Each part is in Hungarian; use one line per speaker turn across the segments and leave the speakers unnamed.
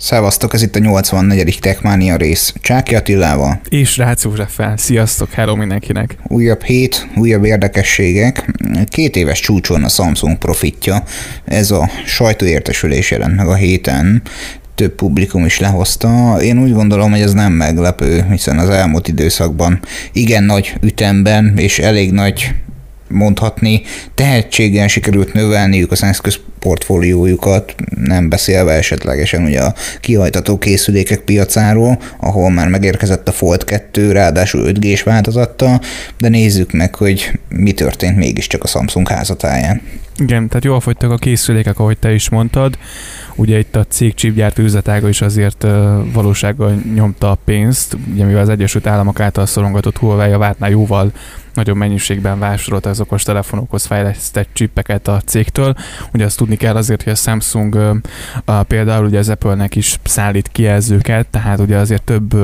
Szevasztok, ez itt a 84. Techmania rész. Csáki Attilával.
És Rácz Józseffel. Sziasztok, hello mindenkinek.
Újabb hét, újabb érdekességek. Két éves csúcson a Samsung profitja. Ez a sajtóértesülés jelent meg a héten több publikum is lehozta. Én úgy gondolom, hogy ez nem meglepő, hiszen az elmúlt időszakban igen nagy ütemben és elég nagy mondhatni, tehetséggel sikerült növelniük az eszközportfóliójukat, nem beszélve esetlegesen ugye a kihajtató készülékek piacáról, ahol már megérkezett a Fold 2, ráadásul 5 g változattal, de nézzük meg, hogy mi történt mégiscsak a Samsung házatáján.
Igen, tehát jól fogytak a készülékek, ahogy te is mondtad. Ugye itt a cég chipgyártó üzletága is azért valósággal nyomta a pénzt, ugye mivel az Egyesült Államok által szorongatott Huawei a vártnál jóval nagyobb mennyiségben vásárolt az okos telefonokhoz fejlesztett csipeket a cégtől. Ugye azt tudni kell azért, hogy a Samsung uh, például ugye az Apple-nek is szállít kijelzőket, tehát ugye azért több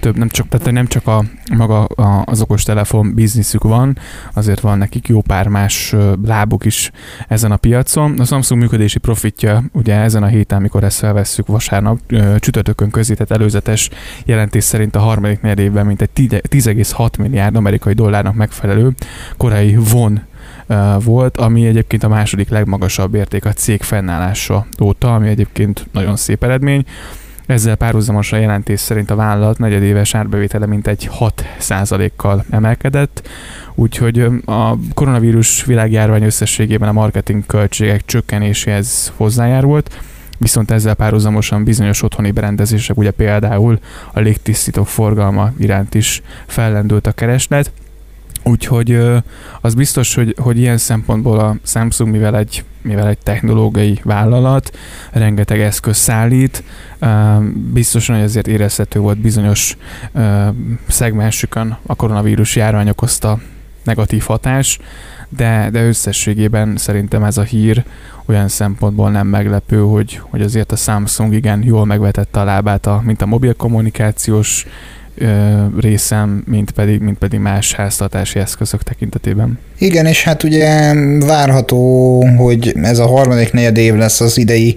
több, nem csak, tehát nem csak a maga a, az okos telefon bizniszük van, azért van nekik jó pár más lábuk is ezen a piacon. A Samsung működési profitja ugye ezen a héten, amikor ezt felvesszük vasárnap, csütörtökön közített előzetes jelentés szerint a harmadik negyed évben mintegy 10,6 milliárd amerikai dollárnak megfelelő korai von volt, ami egyébként a második legmagasabb érték a cég fennállása óta, ami egyébként nagyon szép eredmény. Ezzel párhuzamosan jelentés szerint a vállalat negyedéves árbevétele mintegy 6%-kal emelkedett, úgyhogy a koronavírus világjárvány összességében a marketing költségek csökkenéséhez hozzájárult, viszont ezzel párhuzamosan bizonyos otthoni berendezések, ugye például a légtisztító forgalma iránt is fellendült a kereslet, Úgyhogy az biztos, hogy, hogy ilyen szempontból a Samsung, mivel egy, mivel egy technológiai vállalat, rengeteg eszköz szállít, biztosan, hogy azért érezhető volt bizonyos szegmensükön a koronavírus járvány okozta negatív hatás, de, de összességében szerintem ez a hír olyan szempontból nem meglepő, hogy, hogy azért a Samsung igen jól megvetette a lábát, a, mint a mobil kommunikációs részem, mint pedig, mint pedig más háztartási eszközök tekintetében.
Igen, és hát ugye várható, hogy ez a harmadik negyed év lesz az idei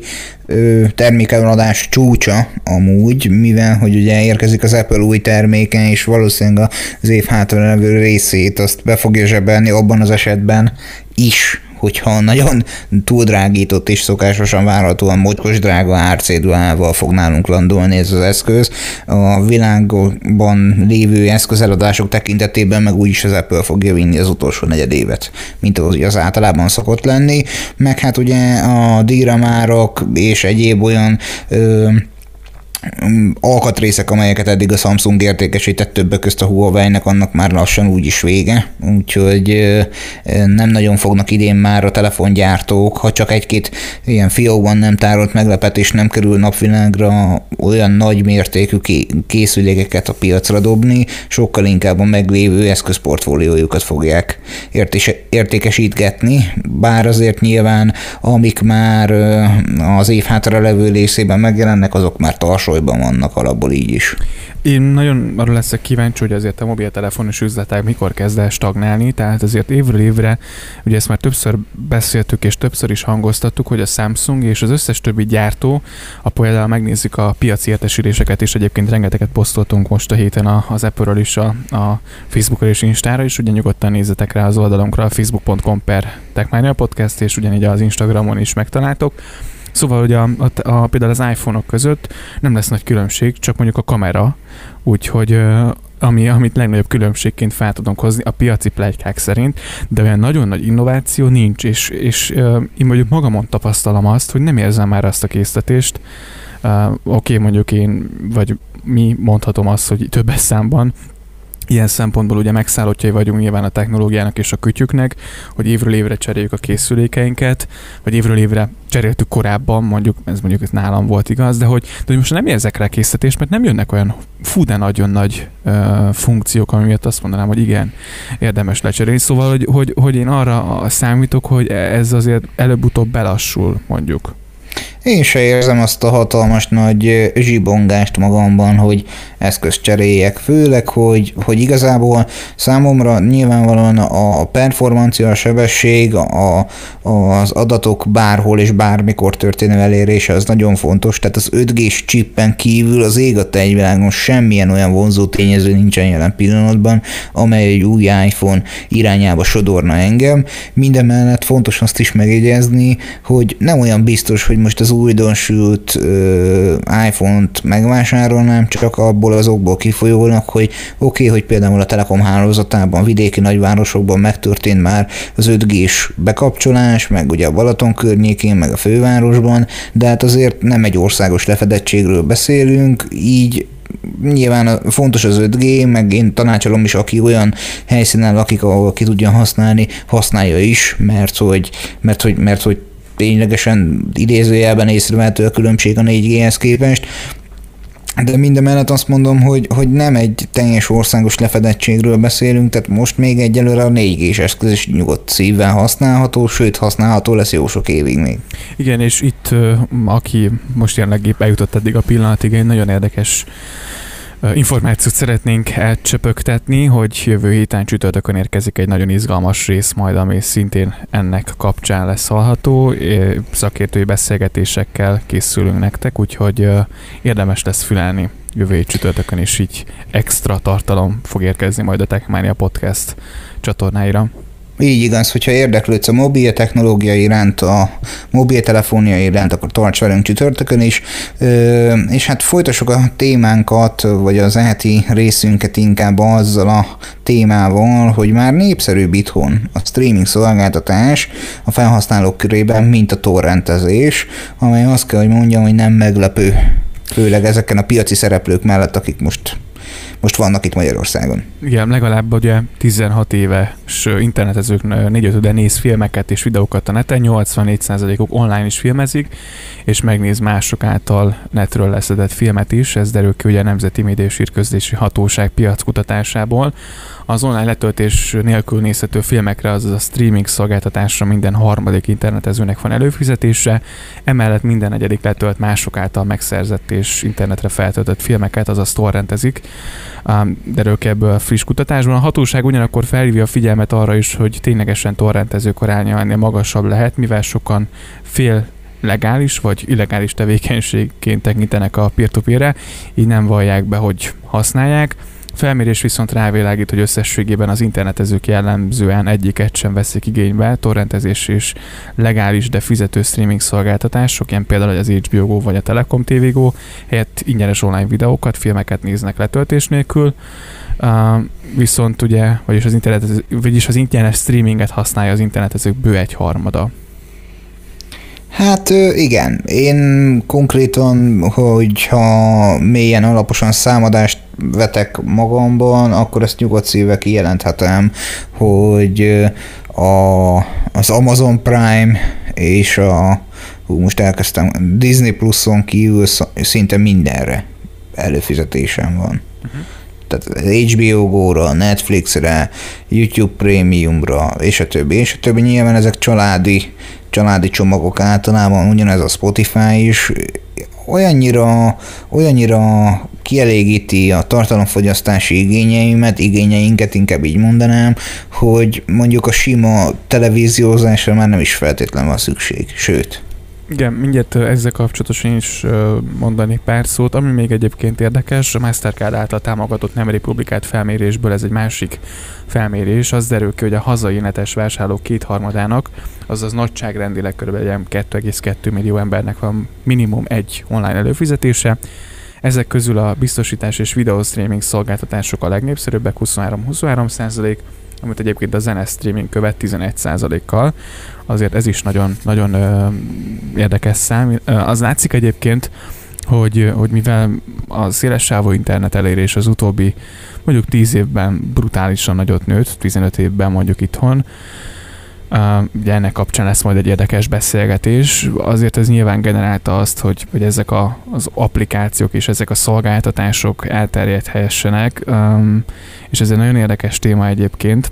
termékeladás csúcsa amúgy, mivel hogy ugye érkezik az Apple új terméke, és valószínűleg az év hátra részét azt be fogja zsebelni abban az esetben is, hogyha nagyon túldrágított és szokásosan várhatóan mocskos drága árcédulával fog nálunk landolni ez az eszköz. A világban lévő eszközeladások tekintetében meg úgyis az Apple fogja vinni az utolsó negyed évet, mint ahogy az általában szokott lenni. Meg hát ugye a díramárok és egyéb olyan ö, alkatrészek, amelyeket eddig a Samsung értékesített többek közt a Huawei-nek, annak már lassan úgy is vége, úgyhogy nem nagyon fognak idén már a telefongyártók, ha csak egy-két ilyen fiókban nem tárolt meglepetés nem kerül napvilágra olyan nagy mértékű készülékeket a piacra dobni, sokkal inkább a meglévő eszközportfóliójukat fogják értékesítgetni, bár azért nyilván amik már az év hátra levő részében megjelennek, azok már tarsó tarsolyban vannak alapból így is.
Én nagyon arra leszek kíváncsi, hogy azért a mobiltelefonos üzletek mikor kezd el stagnálni, tehát azért évről évre, ugye ezt már többször beszéltük és többször is hangoztattuk, hogy a Samsung és az összes többi gyártó, a például megnézzük a piaci értesüléseket, és egyébként rengeteget posztoltunk most a héten az Apple-ről is, a, a Facebookra és Instára is, ugye nyugodtan nézzetek rá az oldalunkra, facebook.com per Techmania Podcast, és ugyanígy az Instagramon is megtaláltok. Szóval, hogy a, a, a, például az iPhone-ok között nem lesz nagy különbség, csak mondjuk a kamera, úgyhogy ami, amit legnagyobb különbségként fel tudunk hozni a piaci plegykák szerint, de olyan nagyon nagy innováció nincs, és, és én mondjuk magamon tapasztalom azt, hogy nem érzem már azt a készítést, uh, oké, okay, mondjuk én, vagy mi mondhatom azt, hogy többes számban Ilyen szempontból ugye megszállottjai vagyunk nyilván a technológiának és a kütyüknek, hogy évről évre cseréljük a készülékeinket, vagy évről évre cseréltük korábban, mondjuk, ez mondjuk ez nálam volt igaz, de hogy, de hogy most nem érzek rá készítést, mert nem jönnek olyan fú, de nagyon nagy ö, funkciók, ami miatt azt mondanám, hogy igen, érdemes lecserélni. Szóval, hogy, hogy, hogy én arra számítok, hogy ez azért előbb-utóbb belassul, mondjuk.
Én se érzem azt a hatalmas nagy zsibongást magamban, hogy eszközt cseréljek, főleg, hogy, hogy igazából számomra nyilvánvalóan a performancia, a sebesség, a, az adatok bárhol és bármikor történő elérése az nagyon fontos, tehát az 5G-s chippen kívül az ég a tegyvilágon semmilyen olyan vonzó tényező nincsen jelen pillanatban, amely egy új iPhone irányába sodorna engem. Minden mellett fontos azt is megjegyezni, hogy nem olyan biztos, hogy most az újdonsült iPhone-t megvásárolnám, csak abból azokból kifolyólag, hogy oké, okay, hogy például a Telekom hálózatában, vidéki nagyvárosokban megtörtént már az 5G-s bekapcsolás, meg ugye a Balaton környékén, meg a fővárosban, de hát azért nem egy országos lefedettségről beszélünk, így nyilván fontos az 5G, meg én tanácsolom is, aki olyan helyszínen lakik, ahol ki tudja használni, használja is, mert hogy, mert hogy, mert hogy ténylegesen idézőjelben észrevehető a különbség a 4G-hez képest, de minden mellett azt mondom, hogy, hogy nem egy teljes országos lefedettségről beszélünk, tehát most még egyelőre a 4G-s eszköz is nyugodt szívvel használható, sőt használható lesz jó sok évig még.
Igen, és itt aki most jelenleg épp eljutott eddig a pillanatig, egy nagyon érdekes információt szeretnénk elcsöpögtetni, hogy jövő héten csütörtökön érkezik egy nagyon izgalmas rész majd, ami szintén ennek kapcsán lesz hallható. Szakértői beszélgetésekkel készülünk nektek, úgyhogy érdemes lesz fülelni jövő hét csütörtökön, és így extra tartalom fog érkezni majd a Techmania Podcast csatornáira.
Így igaz, hogyha érdeklődsz a mobil technológia iránt, a mobiltelefonia iránt, akkor tarts velünk csütörtökön is, és hát folytassuk a témánkat, vagy az eheti részünket inkább azzal a témával, hogy már népszerűbb itthon a streaming szolgáltatás a felhasználók körében, mint a torrentezés, amely azt kell, hogy mondjam, hogy nem meglepő, főleg ezeken a piaci szereplők mellett, akik most most vannak itt Magyarországon.
Igen, legalább ugye 16 éves internetezők 4 de néz filmeket és videókat a neten, 84%-uk online is filmezik, és megnéz mások által netről leszedett filmet is, ez derül ki ugye a Nemzeti Média és Közlési Hatóság piackutatásából. Az online letöltés nélkül nézhető filmekre, azaz a streaming szolgáltatásra minden harmadik internetezőnek van előfizetése, emellett minden negyedik letölt mások által megszerzett és internetre feltöltött filmeket, azaz torrentezik derül ki ebből a friss kutatásban. A hatóság ugyanakkor felhívja a figyelmet arra is, hogy ténylegesen torrentezők aránya ennél magasabb lehet, mivel sokan fél legális vagy illegális tevékenységként tekintenek a peer-to-peer-re, így nem vallják be, hogy használják. Felmérés viszont rávilágít, hogy összességében az internetezők jellemzően egyiket sem veszik igénybe, torrentezés és legális, de fizető streaming szolgáltatások, ilyen például az HBO Go vagy a Telekom TV Go, helyett ingyenes online videókat, filmeket néznek letöltés nélkül, uh, viszont ugye, vagyis az, internet, vagyis az ingyenes streaminget használja az internetezők bő egy harmada.
Hát igen, én konkrétan, hogyha mélyen alaposan számadást vetek magamban, akkor ezt nyugodt szíve kijelenthetem, hogy a, az Amazon Prime és a hú, most elkezdtem, Disney Pluson kívül szinte mindenre előfizetésem van. Uh-huh. Tehát HBO Go-ra, Netflixre, YouTube Premiumra, és a többi, és a többi. Nyilván ezek családi, családi csomagok általában, ugyanez a Spotify is, olyannyira, olyannyira kielégíti a tartalomfogyasztási igényeimet, igényeinket inkább így mondanám, hogy mondjuk a sima televíziózásra már nem is feltétlenül van szükség, sőt.
Igen, mindjárt ezzel kapcsolatosan is mondani pár szót. Ami még egyébként érdekes, a Mastercard által támogatott nem republikált felmérésből ez egy másik felmérés. Az derül ki, hogy a hazai netes vásárlók kétharmadának, azaz nagyságrendileg kb. 2,2 millió embernek van minimum egy online előfizetése. Ezek közül a biztosítás és videostreaming szolgáltatások a legnépszerűbbek, 23-23 százalék, amit egyébként a zene streaming követ 11%-kal. Azért ez is nagyon, nagyon ö, érdekes szám. Az látszik egyébként, hogy, hogy mivel a széles sávú internet elérés az utóbbi mondjuk 10 évben brutálisan nagyot nőtt, 15 évben mondjuk itthon, ugye ennek kapcsán lesz majd egy érdekes beszélgetés. Azért ez nyilván generálta azt, hogy, hogy ezek a, az applikációk és ezek a szolgáltatások elterjedhessenek, és ez egy nagyon érdekes téma egyébként,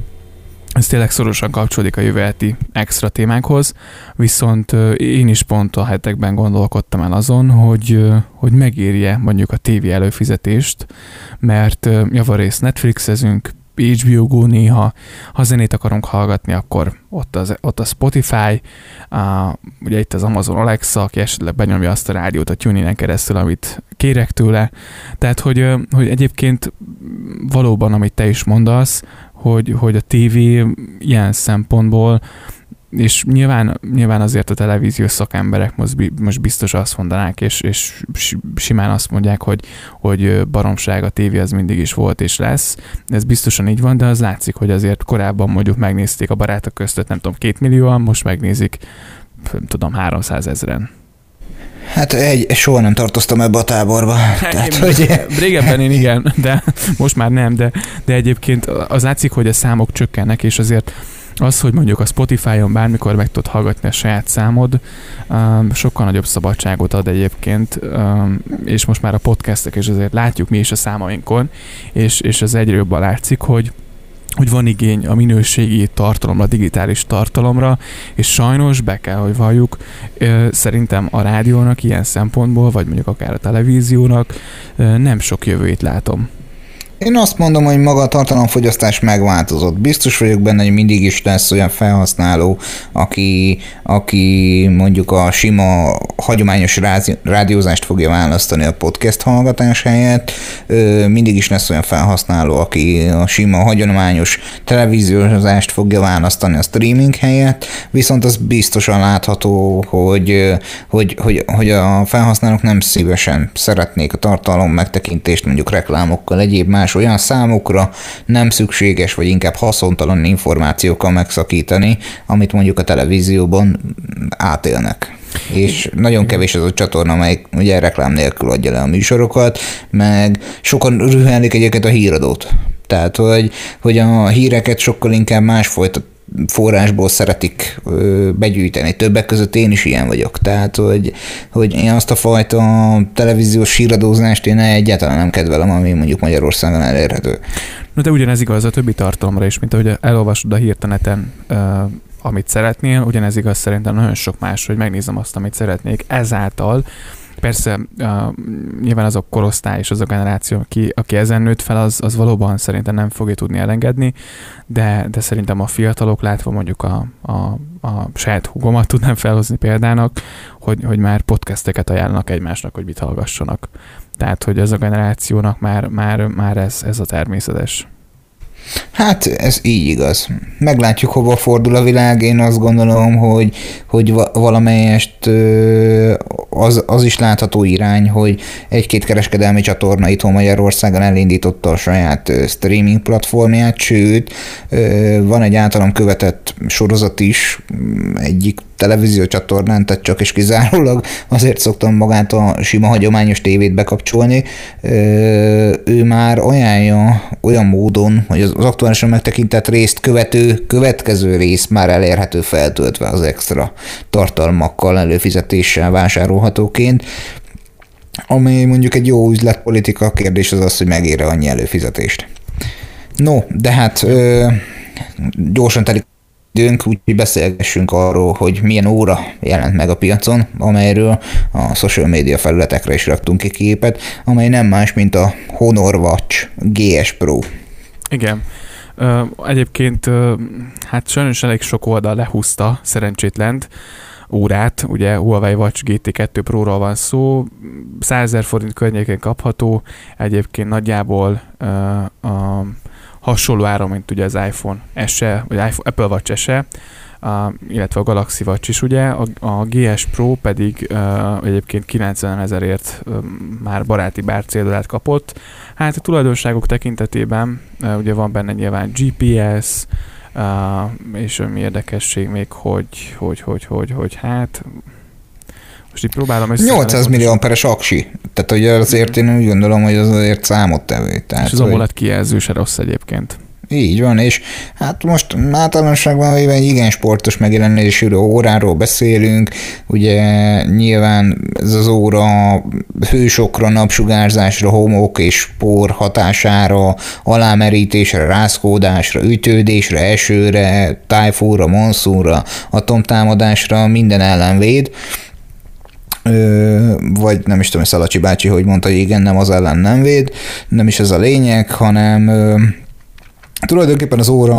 ez tényleg szorosan kapcsolódik a jövő heti extra témánkhoz, viszont én is pont a hetekben gondolkodtam el azon, hogy, hogy megérje mondjuk a tévé előfizetést, mert javarészt Netflixezünk, HBO Go néha, ha zenét akarunk hallgatni, akkor ott, az, ott a Spotify, a, ugye itt az Amazon Alexa, aki esetleg benyomja azt a rádiót a tuning keresztül, amit kérek tőle. Tehát, hogy, hogy egyébként valóban, amit te is mondasz, hogy, hogy a tévé ilyen szempontból és nyilván, nyilván azért a televíziós szakemberek most, most biztos azt mondanák, és, és simán azt mondják, hogy, hogy baromság a tévé az mindig is volt és lesz. Ez biztosan így van, de az látszik, hogy azért korábban mondjuk megnézték a barátok között, nem tudom, két millióan, most megnézik, nem tudom, 300 ezeren.
Hát egy, soha nem tartoztam ebbe a táborba. Tehát,
én, hogy... Régebben én igen, de most már nem, de, de egyébként az látszik, hogy a számok csökkennek, és azért az, hogy mondjuk a Spotify-on bármikor meg tudod hallgatni a saját számod, um, sokkal nagyobb szabadságot ad egyébként, um, és most már a podcastek, és azért látjuk mi is a számainkon, és, és ez egyre jobban látszik, hogy hogy van igény a minőségi tartalomra, a digitális tartalomra, és sajnos be kell, hogy valljuk, szerintem a rádiónak ilyen szempontból, vagy mondjuk akár a televíziónak nem sok jövőjét látom.
Én azt mondom, hogy maga a tartalomfogyasztás megváltozott. Biztos vagyok benne, hogy mindig is lesz olyan felhasználó, aki, aki mondjuk a sima, hagyományos rádiózást fogja választani a podcast hallgatás helyett. Mindig is lesz olyan felhasználó, aki a sima, hagyományos televíziózást fogja választani a streaming helyett, viszont az biztosan látható, hogy, hogy, hogy, hogy a felhasználók nem szívesen szeretnék a tartalom megtekintést mondjuk reklámokkal, egyéb más más olyan számukra nem szükséges, vagy inkább haszontalan információkkal megszakítani, amit mondjuk a televízióban átélnek. És nagyon kevés az a csatorna, amelyik ugye reklám nélkül adja le a műsorokat, meg sokan rühellik egyébként a híradót. Tehát, hogy, hogy a híreket sokkal inkább másfajta forrásból szeretik begyűjteni. Többek között én is ilyen vagyok. Tehát, hogy, hogy én azt a fajta televíziós síradózást én egyáltalán nem kedvelem, ami mondjuk Magyarországon elérhető.
No, de ugyanez igaz a többi tartalomra is, mint ahogy elolvasod a hírtaneten amit szeretnél, ugyanez igaz szerintem nagyon sok más, hogy megnézem azt, amit szeretnék. Ezáltal Persze, uh, nyilván azok korosztály és az a generáció, aki, aki ezen nőtt fel, az, az valóban szerintem nem fogja tudni elengedni, de, de szerintem a fiatalok látva mondjuk a, a, a saját hugomat tudnám felhozni példának, hogy, hogy már podcasteket ajánlanak egymásnak, hogy mit hallgassanak. Tehát, hogy ez a generációnak már, már, már ez, ez a természetes.
Hát ez így igaz. Meglátjuk, hova fordul a világ. Én azt gondolom, hogy, hogy valamelyest az, az is látható irány, hogy egy-két kereskedelmi csatorna itthon Magyarországon elindította a saját streaming platformját, sőt, van egy általam követett sorozat is, egyik televízió csatornán, tehát csak és kizárólag azért szoktam magát a sima hagyományos tévét bekapcsolni. Ő már ajánlja olyan módon, hogy az aktuálisan megtekintett részt követő következő rész már elérhető feltöltve az extra tartalmakkal, előfizetéssel vásárolhatóként ami mondjuk egy jó üzletpolitika kérdés az az, hogy megére annyi előfizetést. No, de hát ö, gyorsan telik időnk, úgyhogy beszélgessünk arról, hogy milyen óra jelent meg a piacon, amelyről a social media felületekre is raktunk ki képet, amely nem más, mint a Honor Watch GS Pro.
Igen. Egyébként hát sajnos elég sok oldal lehúzta szerencsétlent órát, ugye Huawei Watch GT2 Pro-ról van szó, 100 forint környékén kapható, egyébként nagyjából a hasonló áron, mint ugye az iPhone SE, vagy iPhone, Apple Watch SE, a, illetve a Galaxy Watch is ugye, a, a GS Pro pedig uh, egyébként 90 ezerért uh, már baráti bárcéldolát kapott. Hát a tulajdonságok tekintetében uh, ugye van benne nyilván GPS, uh, és ami érdekesség még, hogy, hogy, hogy, hogy, hogy hát most így próbálom
össze. 800 millió amperes aksi. Tehát hogy azért én úgy gondolom, hogy az azért számottevő. Tehát,
és az AMOLED kijelző se rossz egyébként.
Így van, és hát most általánosságban véve egy igen sportos megjelenésű óráról beszélünk, ugye nyilván ez az óra hősokra, napsugárzásra, homok és por hatására, alámerítésre, rázkódásra, ütődésre, esőre, tájfúra, monszúra, atomtámadásra minden ellen véd. Vagy nem is tudom, Szalacsi bácsi, hogy mondta, hogy igen, nem az ellen nem véd, nem is ez a lényeg, hanem tulajdonképpen az óra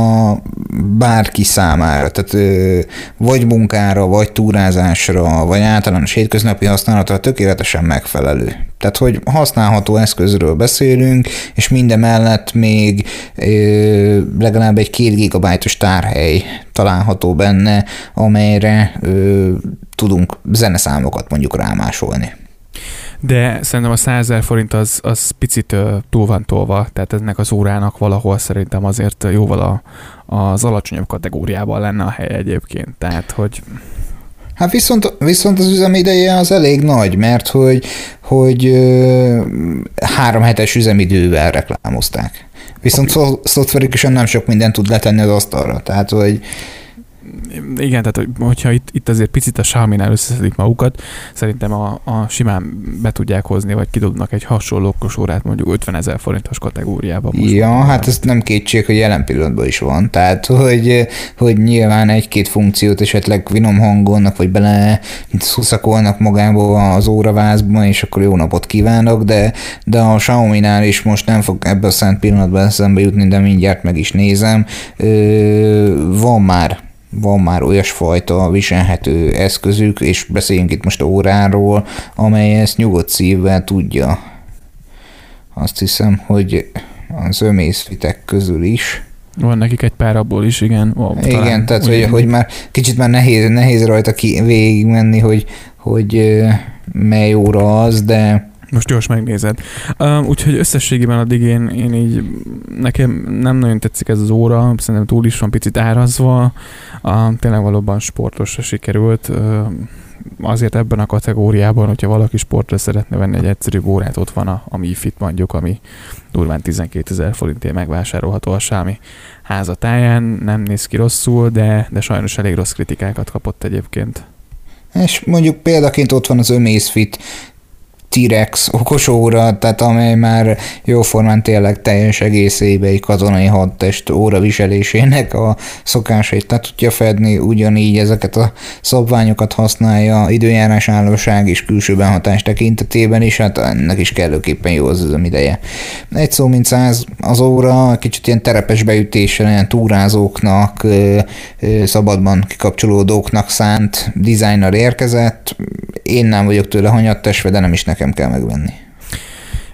bárki számára, tehát vagy munkára, vagy túrázásra, vagy általános hétköznapi használatra tökéletesen megfelelő. Tehát, hogy használható eszközről beszélünk, és minden mellett még legalább egy 2 gigabájtos tárhely található benne, amelyre tudunk zeneszámokat mondjuk rámásolni.
De szerintem a 100 forint az, az picit túl van tolva, tehát ennek az órának valahol szerintem azért jóval a, az alacsonyabb kategóriában lenne a hely egyébként. Tehát, hogy
Hát viszont, viszont az üzemideje az elég nagy, mert hogy, hogy ö, három hetes üzemidővel reklámozták. Viszont okay. szoftverikusan nem sok mindent tud letenni az asztalra. Tehát, hogy
igen, tehát hogyha itt, itt azért picit a Xiaomi-nál összeszedik magukat, szerintem a, a simán be tudják hozni, vagy kidobnak egy hasonló órát mondjuk 50 ezer forintos kategóriában.
Most ja, hát ez nem kétség, hogy jelen pillanatban is van. Tehát, hogy, hogy nyilván egy-két funkciót esetleg vinom hangolnak, vagy bele szuszakolnak magába az óravázba, és akkor jó napot kívánok, de, de a Xiaomi-nál is most nem fog ebbe a szent pillanatban eszembe jutni, de mindjárt meg is nézem. Ö, van már van már olyasfajta viselhető eszközük, és beszéljünk itt most óráról, amely ezt nyugodt szívvel tudja. Azt hiszem, hogy az ömészfitek közül is.
Van nekik egy pár abból is, igen.
Ó, igen, tehát hogy, hogy már kicsit már nehéz, nehéz rajta ki, végigmenni, hogy, hogy mely óra az, de
most gyors megnézed. Uh, úgyhogy összességében addig én, én így, nekem nem nagyon tetszik ez az óra, szerintem túl is van picit árazva, uh, tényleg valóban sportosra sikerült. Uh, azért ebben a kategóriában, hogyha valaki sportra szeretne venni egy egyszerű órát, ott van a, a Mi Fit mondjuk, ami durván 12 ezer forintért megvásárolható a Sámi házatáján. Nem néz ki rosszul, de, de sajnos elég rossz kritikákat kapott egyébként.
És mondjuk példaként ott van az Amazfit T-Rex okos óra, tehát amely már jóformán tényleg teljes egészébe egy katonai hadtest óra viselésének a szokásait le tudja fedni, ugyanígy ezeket a szabványokat használja időjárás állóság és külső behatás tekintetében is, hát ennek is kellőképpen jó az ideje. Egy szó mint száz az óra, kicsit ilyen terepes beütéssel, ilyen túrázóknak, szabadban kikapcsolódóknak szánt dizájnal érkezett. Én nem vagyok tőle hanyattesve, de nem is nekem kell megvenni.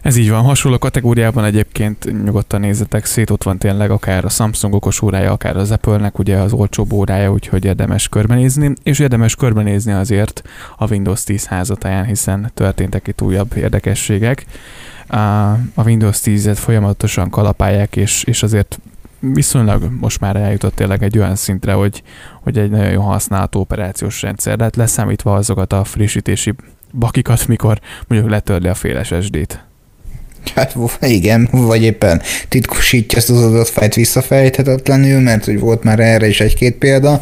Ez így van. Hasonló kategóriában egyébként nyugodtan nézzetek szét, ott van tényleg akár a Samsung okos órája, akár az Apple-nek ugye az olcsóbb órája, úgyhogy érdemes körbenézni, és érdemes körbenézni azért a Windows 10 házatáján, hiszen történtek itt újabb érdekességek. A Windows 10-et folyamatosan kalapálják, és, és azért viszonylag most már eljutott tényleg egy olyan szintre, hogy, hogy egy nagyon jó használható operációs rendszer, lehet leszámítva azokat a frissítési bakikat, mikor mondjuk letörli a fél SSD-t.
Hát igen, vagy éppen titkosítja ezt az adott fájt visszafejthetetlenül, mert hogy volt már erre is egy-két példa.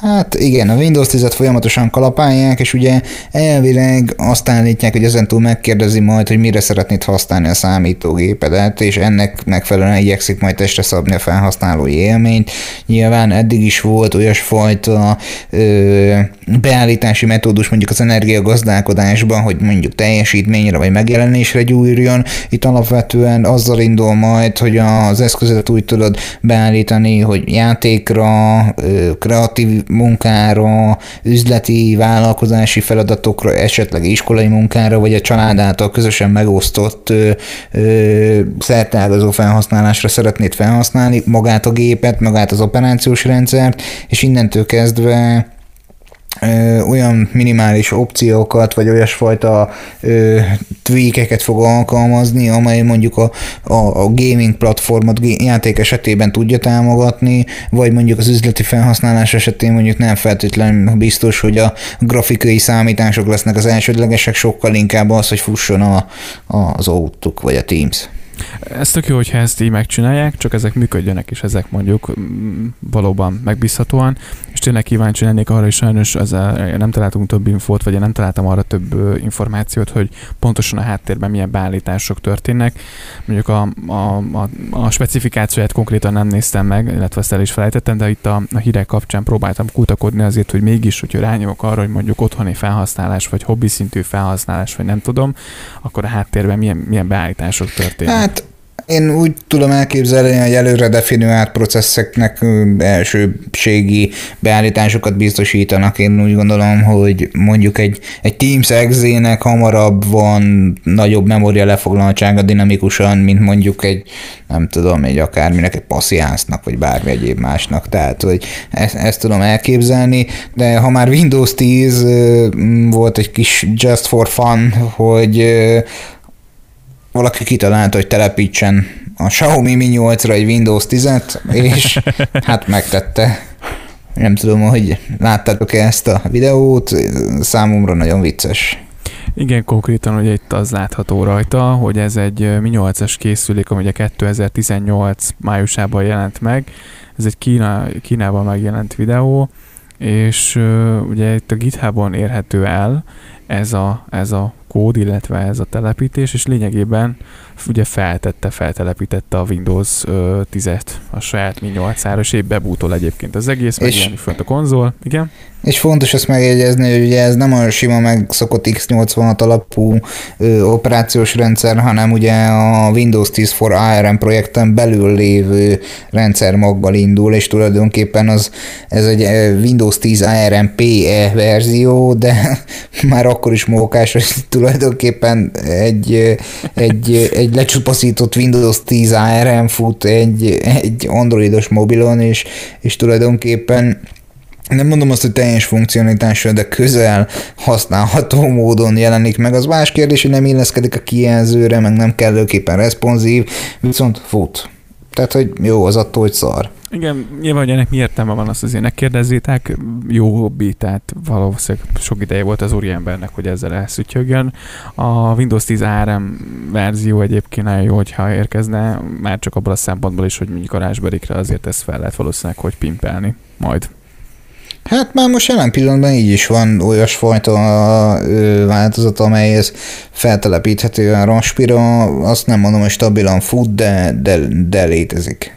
Hát igen, a Windows 10-et folyamatosan kalapálják, és ugye elvileg azt állítják, hogy ezentúl megkérdezi majd, hogy mire szeretnéd használni a számítógépedet, és ennek megfelelően igyekszik majd testre szabni a felhasználói élményt. Nyilván eddig is volt olyasfajta ö, beállítási metódus mondjuk az energiagazdálkodásban, hogy mondjuk teljesítményre vagy megjelenésre gyújjon. Itt itt alapvetően azzal indul majd, hogy az eszközet úgy tudod beállítani, hogy játékra, kreatív munkára, üzleti, vállalkozási feladatokra, esetleg iskolai munkára, vagy a család által közösen megosztott szertágazó felhasználásra szeretnéd felhasználni magát a gépet, magát az operációs rendszert, és innentől kezdve olyan minimális opciókat, vagy olyasfajta ö, tweakeket fog alkalmazni, amely mondjuk a, a, a gaming platformot játék esetében tudja támogatni, vagy mondjuk az üzleti felhasználás esetén mondjuk nem feltétlenül biztos, hogy a grafikai számítások lesznek az elsődlegesek, sokkal inkább az, hogy fusson a, az Outlook vagy a Teams.
Ez tök jó, hogyha ezt így megcsinálják, csak ezek működjenek is, ezek mondjuk mm, valóban megbízhatóan, és tényleg kíváncsi lennék arra is sajnos, ezzel nem találtunk több infót, vagy én nem találtam arra több információt, hogy pontosan a háttérben milyen beállítások történnek. Mondjuk a, a, a, a specifikációját konkrétan nem néztem meg, illetve ezt el is felejtettem, de itt a, a hírek kapcsán próbáltam kutakodni azért, hogy mégis, hogy rányomok arra, hogy mondjuk otthoni felhasználás, vagy hobbi szintű felhasználás, vagy nem tudom, akkor a háttérben milyen, milyen beállítások történnek.
Én úgy tudom elképzelni, hogy előre definiált processzeknek elsőségi beállításokat biztosítanak. Én úgy gondolom, hogy mondjuk egy, egy Teams exe hamarabb van nagyobb memória lefoglaltsága dinamikusan, mint mondjuk egy, nem tudom, egy akárminek, egy passziánsznak, vagy bármi egyéb másnak. Tehát, hogy ezt, ezt tudom elképzelni, de ha már Windows 10 volt egy kis just for fun, hogy valaki kitalálta, hogy telepítsen a Xiaomi Mi 8-ra egy Windows 10-et, és hát megtette. Nem tudom, hogy láttátok-e ezt a videót, számomra nagyon vicces.
Igen, konkrétan ugye itt az látható rajta, hogy ez egy Mi 8-es készülék, ami ugye 2018 májusában jelent meg. Ez egy Kína, Kínában megjelent videó, és uh, ugye itt a GitHubon érhető el ez a, ez a kód, illetve ez a telepítés, és lényegében ugye feltette, feltelepítette a Windows 10-et a saját Mi 8 és épp bebútol egyébként az egész, megjelenni fönt a konzol, igen.
És fontos ezt megjegyezni, hogy ugye ez nem a sima megszokott X86 alapú ö, operációs rendszer, hanem ugye a Windows 10 for ARM projekten belül lévő rendszer maggal indul, és tulajdonképpen az, ez egy Windows 10 ARM PE verzió, de már akkor is mókás, hogy tulajdonképpen egy, egy, egy lecsupaszított Windows 10 ARM fut egy, egy androidos mobilon, és, és tulajdonképpen nem mondom azt, hogy teljes funkcionalitásra, de közel használható módon jelenik meg. Az más kérdés, hogy nem illeszkedik a kijelzőre, meg nem kellőképpen responsív, viszont fut. Tehát, hogy jó, az attól, hogy szar.
Igen, nyilván, hogy ennek mi értelme van, azt azért ne kérdezzétek. Jó hobbi, tehát valószínűleg sok ideje volt az úriembernek, hogy ezzel elszütyögjön. A Windows 10 ARM verzió egyébként nagyon jó, hogyha érkezne, már csak abban a szempontból is, hogy mondjuk a Raspberry-kre azért ezt fel lehet valószínűleg, hogy pimpelni majd.
Hát már most jelen pillanatban így is van olyasfajta változat, amely ez feltelepíthető a Raspira, azt nem mondom, hogy stabilan fut, de, de, de létezik.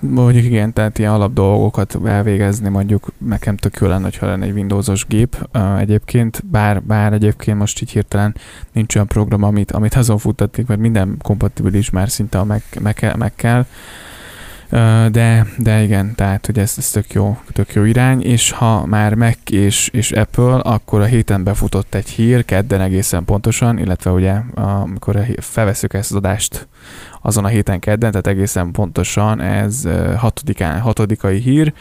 Mondjuk igen, tehát ilyen alap dolgokat elvégezni mondjuk nekem tök jó lenne, hogyha lenne egy Windowsos gép. Uh, egyébként, bár, bár egyébként most így hirtelen nincs olyan program, amit, amit azon futtatik, mert minden kompatibilis már szinte a meg, meg, meg kell, de, de igen, tehát hogy ez, ez tök, jó, tök jó irány, és ha már Mac és, és Apple, akkor a héten befutott egy hír, kedden egészen pontosan, illetve ugye amikor felveszük ezt az adást azon a héten kedden, tehát egészen pontosan ez hatodikán, hatodikai hír,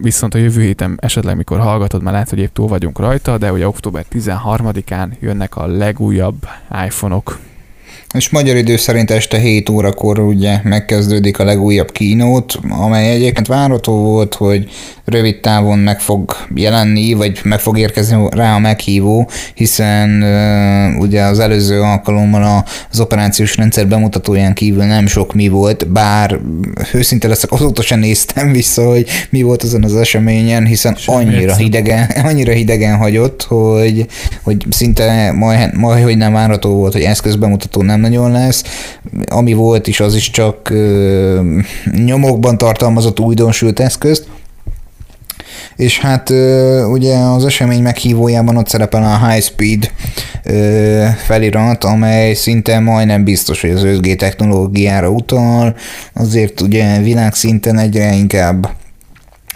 viszont a jövő héten esetleg mikor hallgatod, már lehet, hogy épp túl vagyunk rajta, de ugye október 13-án jönnek a legújabb iPhone-ok,
és magyar idő szerint este 7 órakor ugye megkezdődik a legújabb kínót, amely egyébként várható volt, hogy rövid távon meg fog jelenni, vagy meg fog érkezni rá a meghívó, hiszen uh, ugye az előző alkalommal az operációs rendszer bemutatóján kívül nem sok mi volt, bár őszinte leszek, azóta sem néztem vissza, hogy mi volt azon az eseményen, hiszen Semmi annyira hidegen, annyira hidegen hagyott, hogy, hogy szinte majd, majd, hogy nem várható volt, hogy eszközbemutató nem nagyon lesz. Ami volt is, az is csak ö, nyomokban tartalmazott újdonsült eszközt, és hát ugye az esemény meghívójában ott szerepel a High Speed felirat, amely szinte majdnem biztos, hogy az 5G technológiára utal, azért ugye világszinten egyre inkább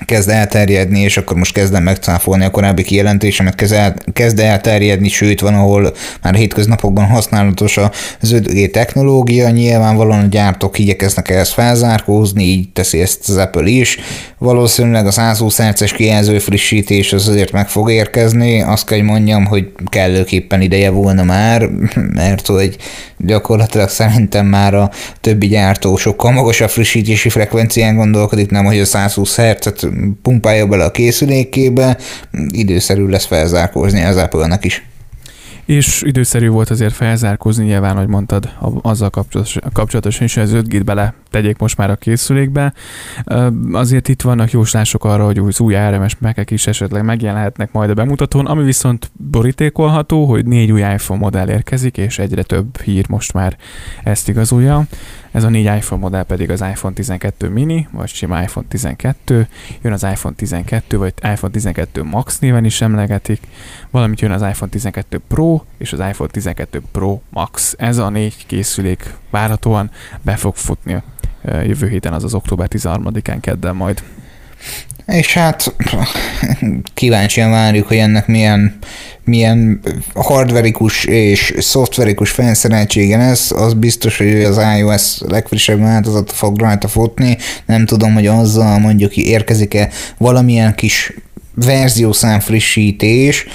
kezd elterjedni, és akkor most kezdem megcáfolni a korábbi kijelentésemet, kezd, el, kezd elterjedni, sőt van, ahol már hétköznapokban használatos az 5G technológia, nyilvánvalóan a gyártók igyekeznek ehhez felzárkózni, így teszi ezt az Apple is. Valószínűleg a 120 Hz-es kijelző frissítés az azért meg fog érkezni, azt kell, hogy mondjam, hogy kellőképpen ideje volna már, mert hogy gyakorlatilag szerintem már a többi gyártó sokkal magasabb frissítési frekvencián gondolkodik, nem hogy a 120 Hz-et pumpálja bele a készülékébe, időszerű lesz felzárkózni az Apple-nek is.
És időszerű volt azért felzárkózni, nyilván, hogy mondtad, azzal kapcsolatos, kapcsolatosan is, hogy az 5 g bele tegyék most már a készülékbe. Azért itt vannak jóslások arra, hogy az új ARMS mekek is esetleg megjelenhetnek majd a bemutatón, ami viszont borítékolható, hogy négy új iPhone modell érkezik, és egyre több hír most már ezt igazolja. Ez a négy iPhone modell pedig az iPhone 12 mini, vagy sima iPhone 12, jön az iPhone 12, vagy iPhone 12 Max néven is emlegetik, valamint jön az iPhone 12 Pro és az iPhone 12 Pro Max. Ez a négy készülék várhatóan be fog futni jövő héten, az az október 13-án kedden majd.
És hát kíváncsian várjuk, hogy ennek milyen, milyen hardverikus és szoftverikus felszereltsége lesz, az biztos, hogy az iOS legfrissebb változata fog rajta futni, nem tudom, hogy azzal mondjuk érkezik-e valamilyen kis verziószám frissítés,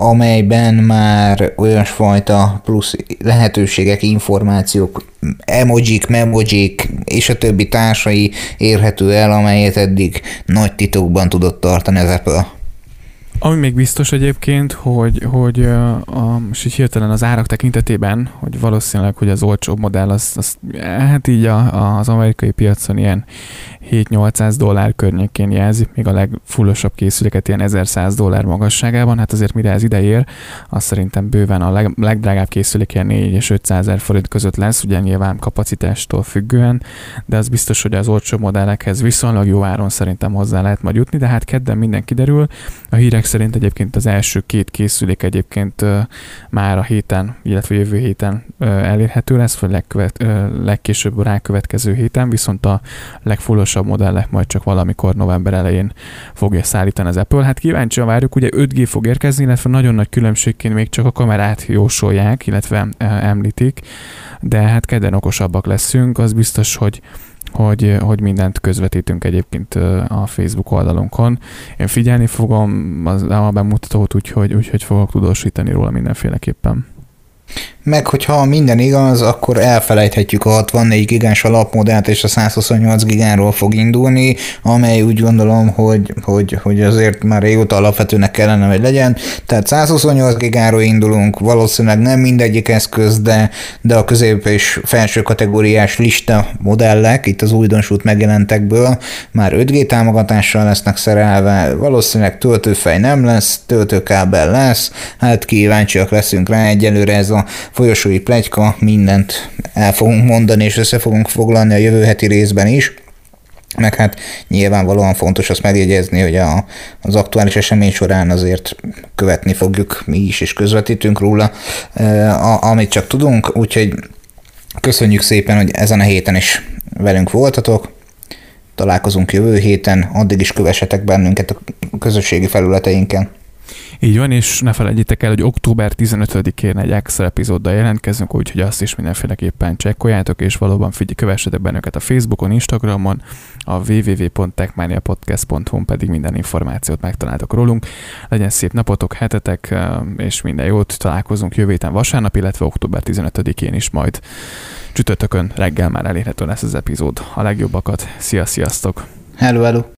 amelyben már olyasfajta plusz lehetőségek, információk, emojik, memojik és a többi társai érhető el, amelyet eddig nagy titokban tudott tartani az Apple.
Ami még biztos egyébként, hogy, hogy a, most így hirtelen az árak tekintetében, hogy valószínűleg, hogy az olcsóbb modell, az, az hát így a, az amerikai piacon ilyen 7-800 dollár környékén jelzi, még a legfullosabb készüléket ilyen 1100 dollár magasságában, hát azért mire ez ide ér, az szerintem bőven a leg, legdrágább készülék ilyen 4 és 500 ezer forint között lesz, ugye nyilván kapacitástól függően, de az biztos, hogy az olcsó modellekhez viszonylag jó áron szerintem hozzá lehet majd jutni, de hát kedden minden kiderül. A hírek szerint egyébként az első két készülék egyébként már a héten, illetve jövő héten elérhető lesz, vagy legkövet, legkésőbb rákövetkező héten, viszont a legfullosabb modellek majd csak valamikor november elején fogja szállítani az Apple. Hát kíváncsian várjuk, ugye 5G fog érkezni, illetve nagyon nagy különbségként még csak a kamerát jósolják, illetve említik, de hát kedden okosabbak leszünk, az biztos, hogy hogy, hogy mindent közvetítünk egyébként e, a Facebook oldalunkon. Én figyelni fogom az, a bemutatót, úgyhogy, úgyhogy fogok tudósítani róla mindenféleképpen
meg hogyha minden igaz, akkor elfelejthetjük a 64 gigás alapmodellt, és a 128 gigáról fog indulni, amely úgy gondolom, hogy, hogy, hogy azért már régóta alapvetőnek kellene, hogy legyen. Tehát 128 gigáról indulunk, valószínűleg nem mindegyik eszköz, de, de a közép és felső kategóriás lista modellek, itt az újdonsult megjelentekből már 5G támogatással lesznek szerelve, valószínűleg töltőfej nem lesz, töltőkábel lesz, hát kíváncsiak leszünk rá, egyelőre ez a folyosói plegyka, mindent el fogunk mondani, és össze fogunk foglalni a jövő heti részben is. Meg hát nyilvánvalóan fontos azt megjegyezni, hogy a, az aktuális esemény során azért követni fogjuk mi is, és közvetítünk róla, a, amit csak tudunk, úgyhogy köszönjük szépen, hogy ezen a héten is velünk voltatok, találkozunk jövő héten, addig is kövessetek bennünket a közösségi felületeinken.
Így van, és ne felejtjétek el, hogy október 15-én egy extra epizóddal jelentkezünk, úgyhogy azt is mindenféleképpen csekkoljátok, és valóban figyelj, kövessetek bennünket a Facebookon, Instagramon, a www.techmaniapodcast.hu pedig minden információt megtaláltok rólunk. Legyen szép napotok, hetetek, és minden jót, találkozunk jövő héten vasárnap, illetve október 15-én is majd csütörtökön reggel már elérhető lesz az epizód. A legjobbakat, szia, sziasztok!
Hello, hello!